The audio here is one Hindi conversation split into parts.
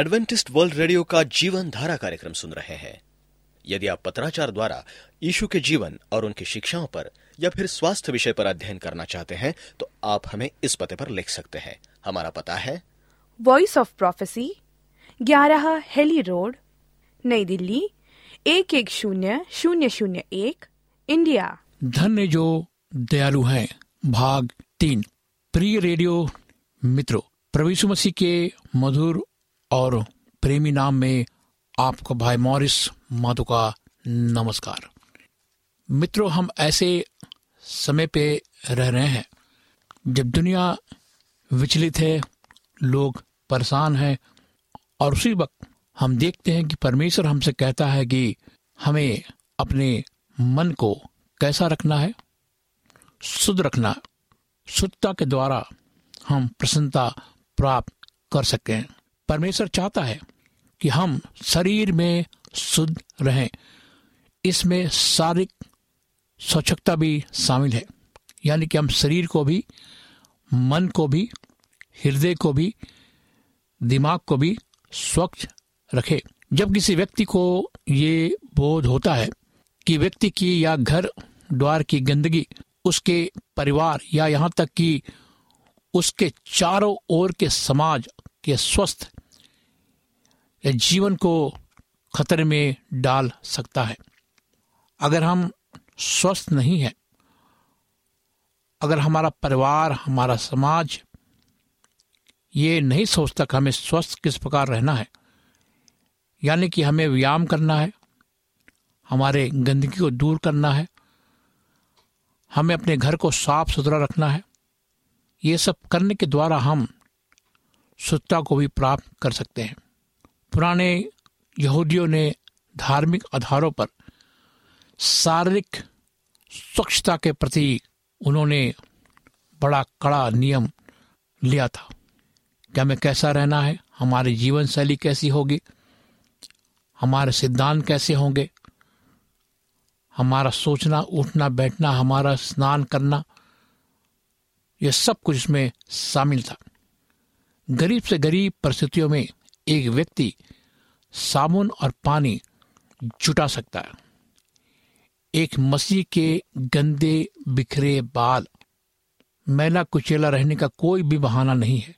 एडवेंटिस्ट वर्ल्ड रेडियो का जीवन धारा कार्यक्रम सुन रहे हैं। यदि आप पत्राचार द्वारा यीशु के जीवन और उनकी शिक्षाओं पर या फिर स्वास्थ्य विषय पर अध्ययन करना चाहते हैं तो आप हमें इस पते पर लिख सकते हैं। हमारा पता है। वॉइस ऑफ़ प्रोफेसी ग्यारह हेली रोड नई दिल्ली एक एक शून्य शून्य शून्य एक इंडिया। धन्य जो दयालु हैं भाग तीन। प्रिय रेडियो मित्रों प्रवीषु मसीह के मधुर और प्रेमी नाम में आपको भाई मॉरिस माधो का नमस्कार। मित्रों, हम ऐसे समय पे रह रहे हैं जब दुनिया विचलित है, लोग परेशान हैं और उसी वक्त हम देखते हैं कि परमेश्वर हमसे कहता है कि हमें अपने मन को कैसा रखना है? शुद्ध रखना, शुद्धता के द्वारा हम प्रसन्नता प्राप्त कर सकें परमेश्वर चाहता है कि हम शरीर में शुद्ध रहें। इसमें शारीरिक स्वच्छता भी शामिल है। यानी कि हम शरीर को भी, मन को भी, हृदय को भी, दिमाग को भी स्वच्छ रखें। जब किसी व्यक्ति को ये बोध होता है कि व्यक्ति की या घर द्वार की गंदगी, उसके परिवार या यहाँ तक कि उसके चारों ओर के समाज के स्वस्थ या जीवन को खतरे में डाल सकता है। अगर हम स्वस्थ नहीं है, अगर हमारा परिवार, हमारा समाज ये नहीं सोचता कि हमें स्वस्थ किस प्रकार रहना है, यानी कि हमें व्यायाम करना है, हमारे गंदगी को दूर करना है, हमें अपने घर को साफ़ सुथरा रखना है, ये सब करने के द्वारा हम शुद्धता को भी प्राप्त कर सकते हैं। पुराने यहूदियों ने धार्मिक आधारों पर शारीरिक स्वच्छता के प्रति उन्होंने बड़ा कड़ा नियम लिया था। कि हमें कैसा रहना है? हमारी जीवन शैली कैसी होगी? हमारे सिद्धांत कैसे होंगे? हमारा सोचना, उठना, बैठना, हमारा स्नान करना यह सब कुछ इसमें शामिल था। गरीब से गरीब परिस्थितियों में एक व्यक्ति साबुन और पानी जुटा सकता है। एक मसीह के गंदे, बिखरे बाल, मैला कुचेला रहने का कोई भी बहाना नहीं है।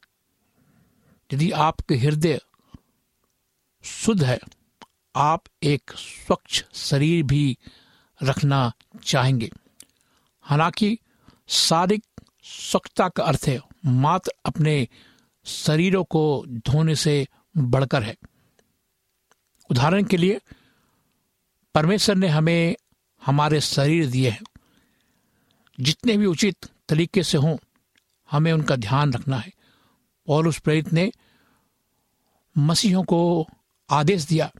यदि आपके हृदय शुद्ध है, आप एक स्वच्छ शरीर भी रखना चाहेंगे। हालाँकि शारीरिक स्वच्छता का अर्थ है मात्र अपने शरीरों को धोने से बढ़कर है। उदाहरण के लिए, परमेश्वर ने हमें हमारे शरीर दिए हैं। जितने भी उचित तरीके से हों, हमें उनका ध्यान रखना है। और उस प्रेरित ने मसीहों को आदेश दिया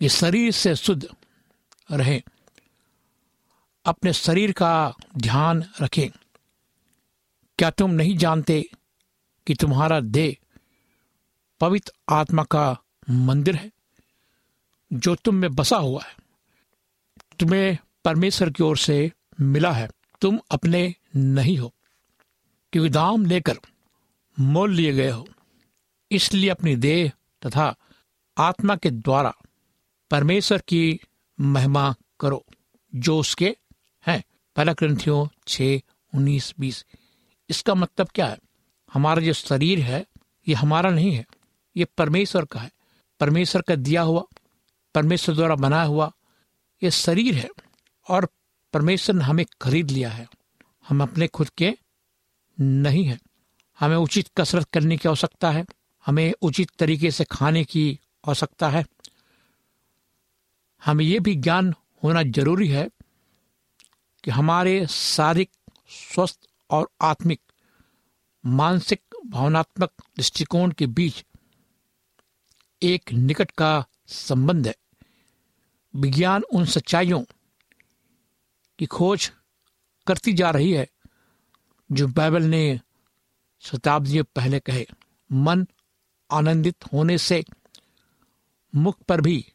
कि शरीर से शुद्ध रहें, अपने शरीर का ध्यान रखें। क्या तुम नहीं जानते कि तुम्हारा देह पवित्र आत्मा का मंदिर है, जो तुम में बसा हुआ है। तुम्हें परमेश्वर की ओर से मिला है। तुम अपने नहीं हो, क्योंकि दाम लेकर मोल लिए गए हो। इसलिए अपनी देह तथा आत्मा के द्वारा परमेश्वर की महिमा करो, जो उसके हैं। पहला ग्रंथियों छ, उन्नीस, बीस। इसका मतलब क्या है? हमारा जो शरीर है, ये हमारा नहीं है। ये परमेश्वर का है। परमेश्वर का दिया हुआ, परमेश्वर द्वारा बनाया हुआ ये शरीर है और परमेश्वर ने हमें खरीद लिया है। हम अपने खुद के नहीं है। हमें उचित कसरत करने की आवश्यकता है। हमें उचित तरीके से खाने की आवश्यकता है। हमें यह भी ज्ञान होना ज़रूरी है कि हमारे शारीरिक, स्वस्थ और आत्मिक, मानसिक, भावनात्मक दृष्टिकोण के बीच एक निकट का संबंध है। विज्ञान उन सच्चाइयों की खोज करती जा रही है, जो बाइबल ने शताब्दियों पहले कहे, मन आनंदित होने से मुख पर भी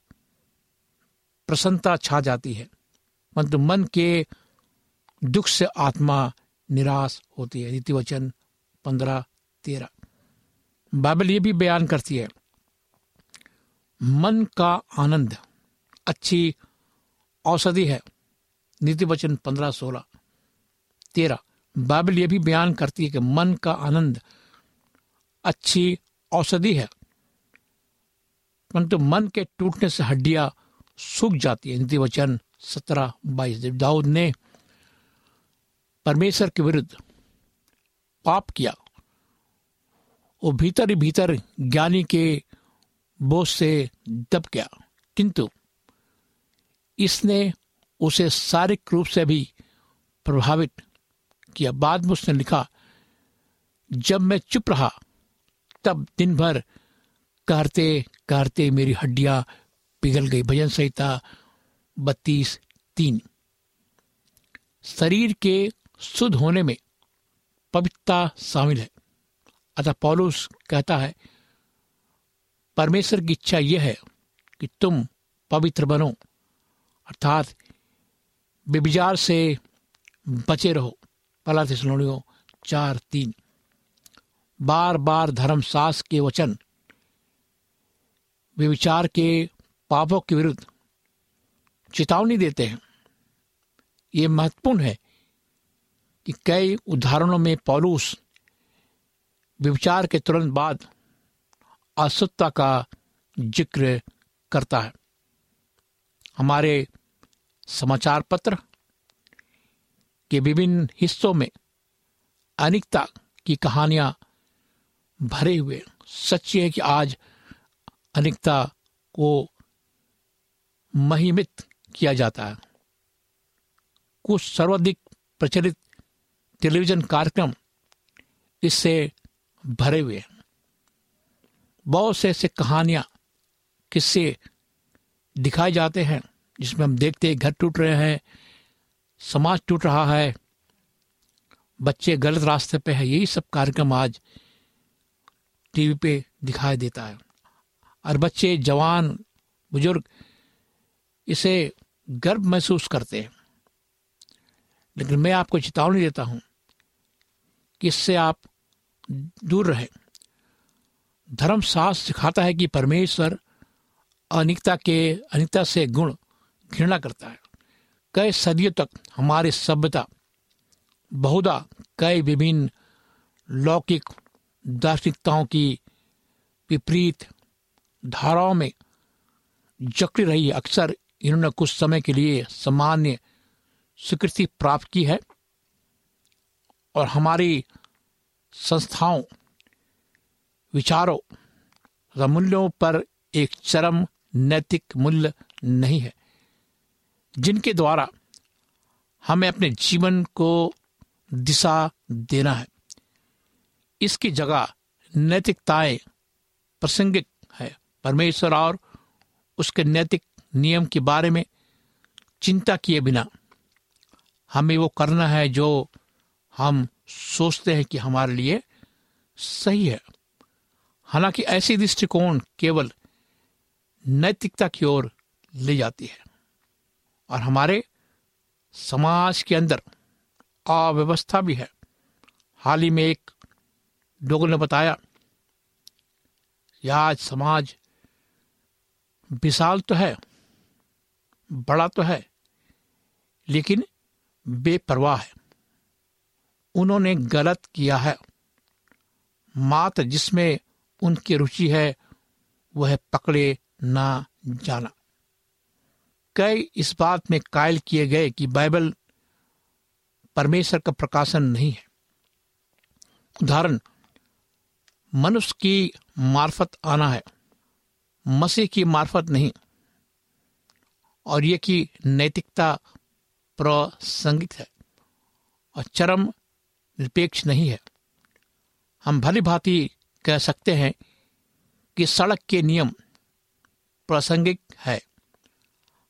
प्रसन्नता छा जाती है, परंतु मन के दुख से आत्मा निराश होती है। नीति वचन पंद्रह तेरह। बाइबल ये भी बयान करती है मन का आनंद। अच्छी औषधि है। नीति वचन पंद्रह सोलह। तेरह, बाइबल यह भी बयान करती है कि मन का आनंद अच्छी औषधि है। परंतु मन के टूटने से हड्डियाँ सूख जाती है। नीति वचन सत्रह, बाईस। दाऊद ने परमेश्वर के विरुद्ध पाप किया, वो भीतर ही भीतर ज्ञानी के बोझ से दब गया। किंतु इसने उसे शारीरिक रूप से भी प्रभावित किया। बाद में उसने लिखा, जब मैं चुप रहा, तब दिन भर कहते कहते मेरी हड्डियाँ पिघल गई। भजन संहिता बत्तीस तीन। शरीर के शुद्ध होने में पवित्रता शामिल है। अतः पौलुस कहता है परमेश्वर की इच्छा यह है कि तुम पवित्र बनो, अर्थात बेविचार से बचे रहो। पला थिसलोनियों चार तीन। बार बार धर्मशास के वचन विचार के पापों के विरुद्ध चेतावनी देते हैं। ये महत्वपूर्ण है कि कई उदाहरणों में पौलुस विचार के तुरंत बाद असुत्ता का ज़िक्र करता है। हमारे समाचार पत्र के विभिन्न हिस्सों में अनिकता की कहानियाँ भरे हुए सच है कि आज अनिकता को महिमित किया जाता है। कुछ सर्वाधिक प्रचलित टेलीविज़न कार्यक्रम इससे भरे हुए हैं। बहुत से ऐसे कहानियाँ किस्से दिखाए जाते हैं, जिसमें हम देखते हैं घर टूट रहे हैं, समाज टूट रहा है, बच्चे गलत रास्ते पे है, यही सब कार्यक्रम आज टीवी पे दिखाई देता है। और बच्चे, जवान, बुज़ुर्ग, इसे गर्व महसूस करते हैं। लेकिन मैं आपको चेतावनी देता हूँ कि इससे आप दूर रहे। धर्मशास्त्र सिखाता है कि परमेश्वर अनिकता के, अनिकता से गुण घृणा करता है। कई सदियों तक हमारी सभ्यता, बहुधा कई विभिन्न लौकिक दार्शनिकताओं की विपरीत धाराओं में जकड़ी रही है। अक्सर इन्होंने कुछ समय के लिए सामान्य स्वीकृति प्राप्त की है और हमारी संस्थाओं विचारों तथा मूल्यों पर एक चरम नैतिक मूल्य नहीं है, जिनके द्वारा हमें अपने जीवन को दिशा देना है। इसकी जगह नैतिकताएँ प्रासंगिक है। परमेश्वर और उसके नैतिक नियम के बारे में चिंता किए बिना हमें वो करना है जो हम सोचते हैं कि हमारे लिए सही है। हालाँकि ऐसी दृष्टिकोण केवल नैतिकता की ओर ले जाती है और हमारे समाज के अंदर अव्यवस्था भी है। हाल ही में एक लोगों ने बताया आज समाज विशाल तो है, बड़ा तो है, लेकिन बेपरवाह है। उन्होंने गलत किया है, मात्र जिसमें उनकी रुचि है, वह पकड़े ना जाना। कई इस बात में कायल किए गए कि बाइबल परमेश्वर का प्रकाशन नहीं है। उदाहरण, मनुष्य की मार्फत आना है, मसीह की मार्फत नहीं, और यह कि नैतिकता प्रासंगिक है, और चरम निरपेक्ष नहीं है। हम भली भांति कह सकते हैं कि सड़क के नियम प्रासंगिक है।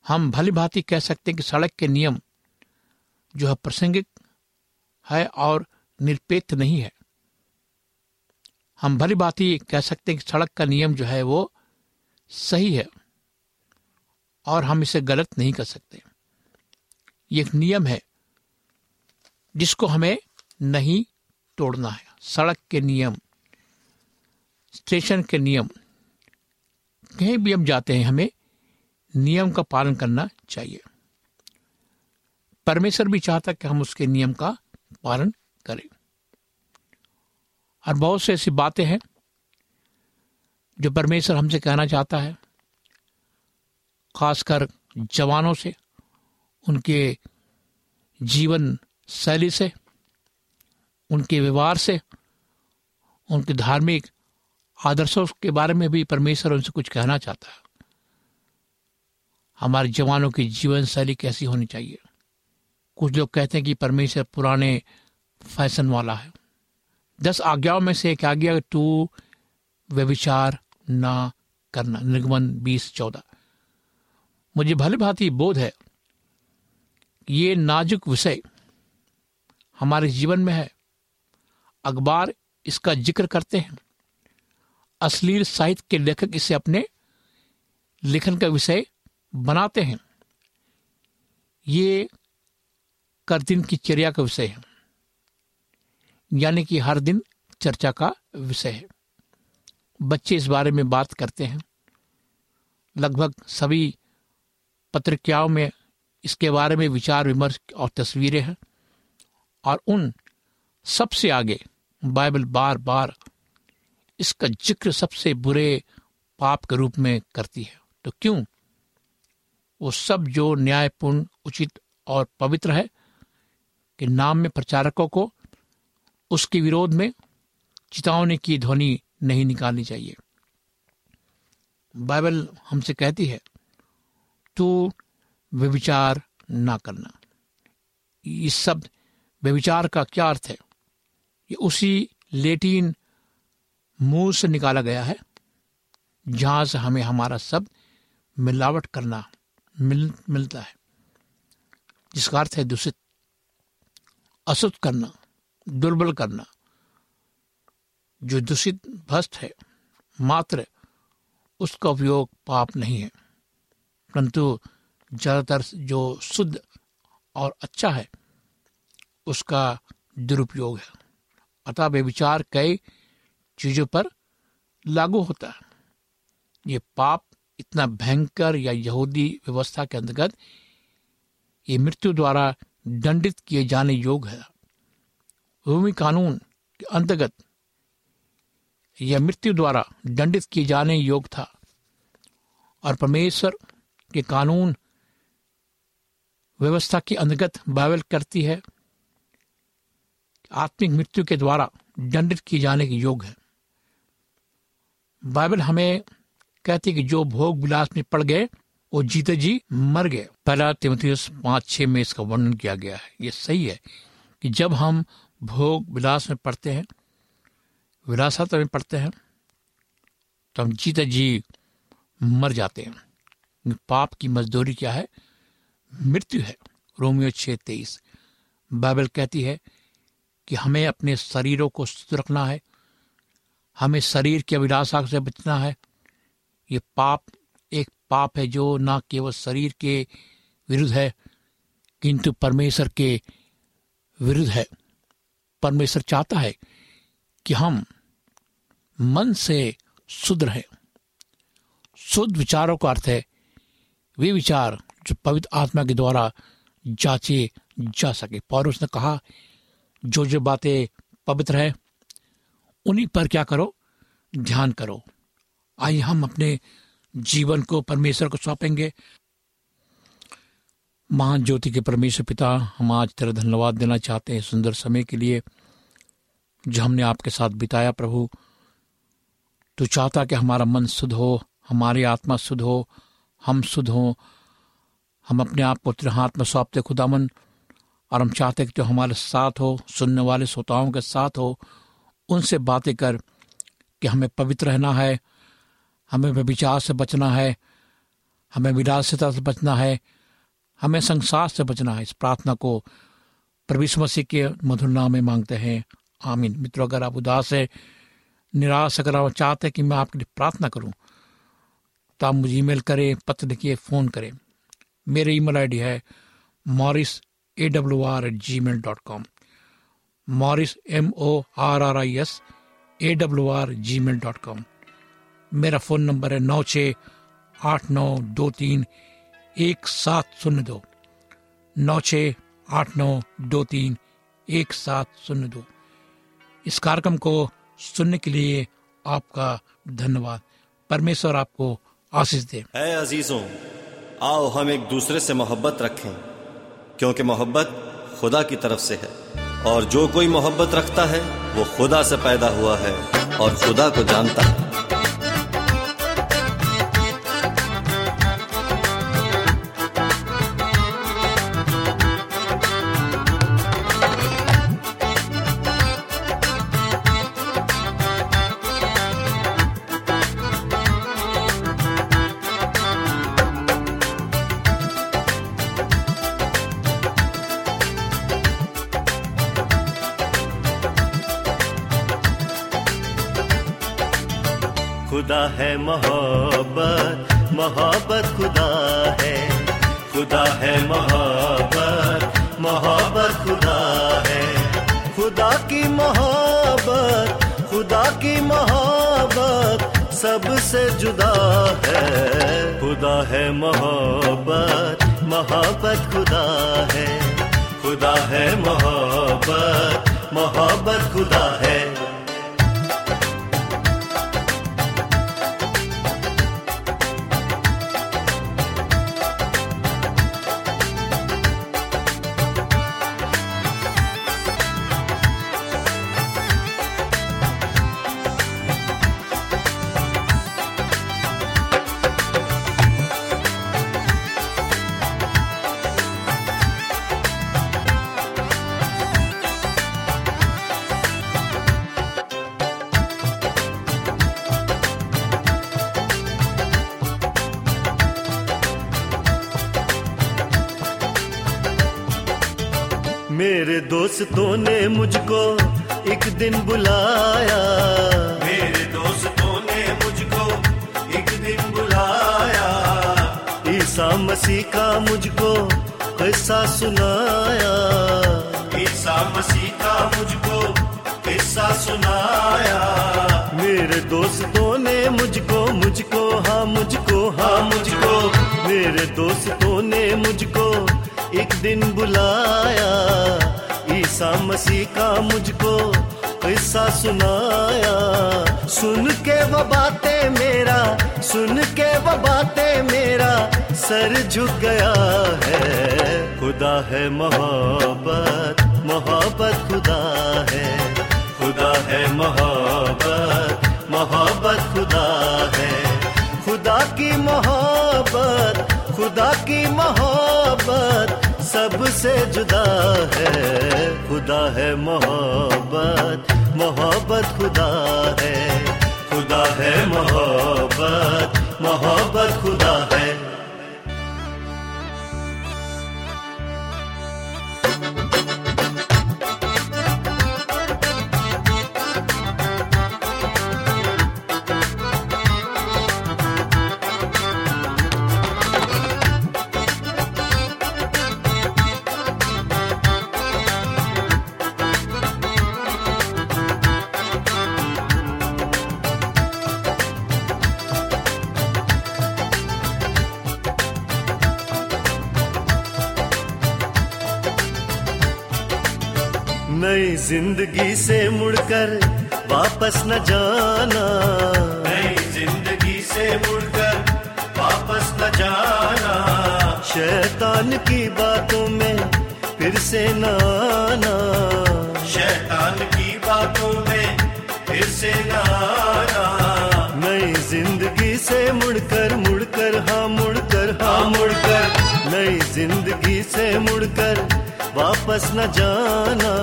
हम भली भांति कह सकते हैं कि सड़क के नियम जो है प्रासंगिक है और निरपेक्ष नहीं है। हम भली भांति कह सकते हैं कि सड़क का नियम जो है वो सही है और हम इसे गलत नहीं कर सकते। ये एक नियम है जिसको हमें नहीं तोड़ना है। सड़क के नियम स्टेशन के नियम। कहीं भी हम जाते हैं, हमें नियम का पालन करना चाहिए। परमेश्वर भी चाहता कि हम उसके नियम का पालन करें। और बहुत से ऐसी बातें हैं, जो परमेश्वर हमसे कहना चाहता है, खासकर जवानों से, उनके जीवन शैली से, उनके व्यवहार से, उनके धार्मिक आदर्शों के बारे में भी परमेश्वर उनसे कुछ कहना चाहता है। हमारे जवानों की जीवन शैली कैसी होनी चाहिए? कुछ लोग कहते हैं कि परमेश्वर पुराने फ़ैशन वाला है। दस आज्ञाओं में से एक आज्ञा टू व्यविचार ना करना। निर्गमन बीस चौदह। मुझे भले भांति बोध है, ये नाजुक विषय हमारे जीवन में है। अखबार इसका ज़िक्र करते हैं। अश्लील साहित्य के लेखक इसे अपने लेखन का विषय बनाते हैं। ये कर दिन की चर्या का विषय है। यानी कि हर दिन चर्चा का विषय है। बच्चे इस बारे में बात करते हैं। लगभग सभी पत्रिकाओं में इसके बारे में विचार विमर्श और तस्वीरें हैं। और उन सबसे आगे बाइबल बार बार इसका ज़िक्र सबसे बुरे पाप के रूप में करती है। तो क्यों? वो सब जो न्यायपूर्ण, उचित और पवित्र है कि नाम में प्रचारकों को उसके विरोध में चेतावनी की ध्वनि नहीं निकालनी चाहिए। बाइबल हमसे कहती है, तू व्यविचार ना करना। इस शब्द व्यविचार का क्या अर्थ है? ये उसी लेटिन मूल से निकाला गया है जहाँ से हमें हमारा शब्द मिलावट करना मिल, मिलता है। जिसका अर्थ है दूषित अशुद्ध करना दुर्बल करना। जो दूषित भस्त है मात्र उसका उपयोग पाप नहीं है। परंतु ज़्यादातर जो शुद्ध और अच्छा है उसका दुरुपयोग है। अतः वे विचार कई चीज़ों पर लागू होता है। ये पाप इतना भयंकर या यहूदी व्यवस्था के अंतर्गत ये मृत्यु द्वारा दंडित किए जाने योग्य है। भूमि कानून के अंतर्गत यह मृत्यु द्वारा दंडित किए जाने योग्य था और परमेश्वर के कानून व्यवस्था के अंतर्गत बाइबल करती है आत्मिक मृत्यु के द्वारा दंडित किए जाने के योग है। बाइबल हमें कहती है कि जो भोग विलास में पड़ गए, वो जीते जी मर गए। पहला तिमोथियस पाँच छह में इसका वर्णन किया गया है। ये सही है कि जब हम भोग विलास में पढ़ते हैं, विलासता में पढ़ते हैं तो हम जीते जी मर जाते हैं। पाप की मजदूरी क्या है? मृत्यु है। रोमियो छह तेईस। बाइबल कहती है कि हमें अपने शरीरों को शुद्ध रखना है हमें शरीर की अभिलाषा से बचना है। ये पाप, एक पाप है जो ना केवल शरीर के विरुद्ध है, किंतु परमेश्वर के विरुद्ध है। परमेश्वर चाहता है कि हम मन से शुद्ध रहें। शुद्ध विचारों का अर्थ है, वे विचार जो पवित्र आत्मा के द्वारा जांचे जा सके। पौरुष ने कहा जो जो बातें पवित्र है उन्हीं पर क्या करो? ध्यान करो। आइए हम अपने जीवन को परमेश्वर को सौंपेंगे। महान ज्योति के परमेश्वर पिता, हम आज तेरा धन्यवाद देना चाहते हैं सुंदर समय के लिए, जो हमने आपके साथ बिताया प्रभु। तू चाहता कि हमारा मन शुद्ध हो, हमारी आत्मा शुद्ध हो, हम शुद्ध हो। हम अपने आप को तेरे हाथ में सौंपते खुदामन और हम चाहते कि जो हमारे साथ हो, सुनने वाले श्रोताओं के साथ हो। उनसे बातें कर कि हमें पवित्र रहना है, हमें व्यभिचार से बचना है, हमें विरासता से बचना है, हमें संसार से बचना है। इस प्रार्थना को प्रभु मसीह के मधुर नाम में मांगते हैं। आमीन। मित्रों, अगर आप उदास है, निराश अगर आप चाहते हैं कि मैं आपके लिए प्रार्थना करूँ तो आप मुझे ईमेल करें, पत्र लिखिए, फ़ोन करें। मेरी ईमेल आईडी है Morris A W R at Gmail dot com Morris M O R R I S A W R Gmail dot com मेरा फ़ोन नंबर है नौ छ आठ नौ दो तीन एक सात शून्य दो। नौ छ आठ नौ दो तीन एक सात शून्य दो। इस कार्यक्रम को सुनने के लिए आपका धन्यवाद। परमेश्वर आपको आशीष दे। है अजीजों, आओ हम एक दूसरे से मोहब्बत रखें, क्योंकि मोहब्बत खुदा की तरफ़ से है। और जो कोई मोहब्बत रखता है, वो खुदा से पैदा हुआ है और खुदा को जानता है। खुदा है मोहब्बत मोहब्बत खुदा है। खुदा है मोहब्बत मोहब्बत खुदा है। खुदा की मोहब्बत, खुदा की मोहब्बत सबसे जुदा है। खुदा है मोहब्बत मोहब्बत खुदा है। खुदा है मोहब्बत मोहब्बत खुदा है। दोस्तों ने मुझको एक दिन बुलाया। मेरे दोस्तों ने मुझको एक दिन बुलाया। ईसा मसीह का मुझको किस्सा सुनाया। ईसा मसीह का मुझको किस्सा सुनाया। मेरे दोस्तों ने मुझको मुझको हाँ मुझको हाँ मुझको। मेरे दोस्तों ने मुझको एक दिन बुलाया। ईसा मसीह का मुझको किस्सा सुनाया। सुन के वो बातें मेरा, सुन के वो बातें मेरा, सर झुक गया है। खुदा है मोहब्बत मोहब्बत खुदा है। खुदा है मोहब्बत मोहब्बत खुदा है। खुदा की मोहब्बत, खुदा की मोहब्बत सबसे जुदा है। खुदा है मोहब्बत। मोहब्बत खुदा है। खुदा है मोहब्बत। मोहब्बत खुदा है। ज़िंदगी से मुड़कर वापस न जाना। नई ज़िंदगी से मुड़कर वापस न जाना। शैतान की बातों में फिर से न आना शैतान की बातों में फिर से न आना नई ज़िंदगी से मुड़कर मुड़कर हाँ मुड़कर हाँ मुड़कर। नई ज़िंदगी से मुड़कर वापस न जाना।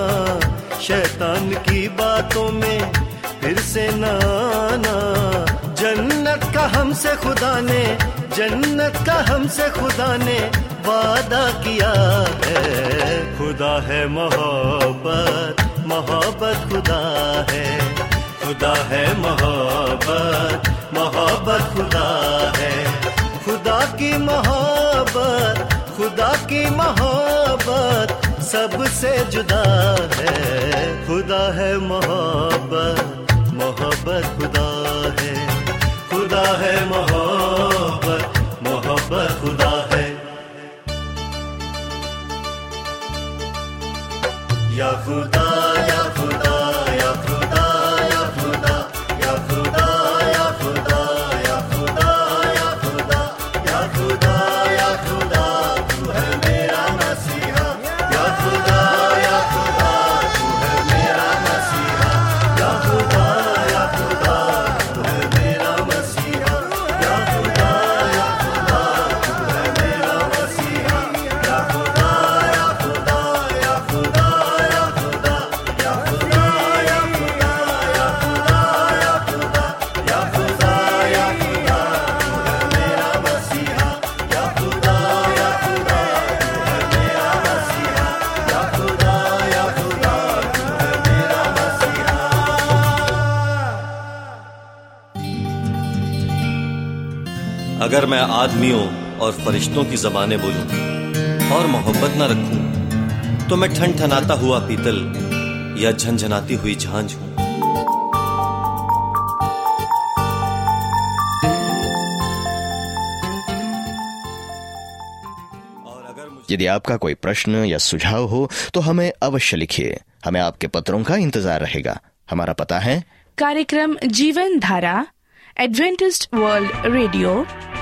शैतान की बातों में फिर से नाना। जन्नत का हमसे खुदा ने, जन्नत का हमसे खुदा ने वादा किया है। खुदा है मोहब्बत मोहब्बत खुदा है। खुदा है मोहब्बत मोहब्बत खुदा है। खुदा की मोहब्बत, खुदा की मोहब्बत सबसे जुदा है। खुदा है मोहब्बत मोहब्बत खुदा है। खुदा है मोहब्बत मोहब्बत खुदा है। या खुदा अगर मैं आदमियों और फरिश्तों की जबानें बोलूँ और मोहब्बत न रखूँ तो मैं ठन ठनाता हुआ पीतल या झंझनाती हुई झांझ हूँ। और अगर यदि आपका कोई प्रश्न या सुझाव हो तो हमें अवश्य लिखिए। हमें आपके पत्रों का इंतज़ार रहेगा। हमारा पता है कार्यक्रम Jeevan Dhara Adventist world radio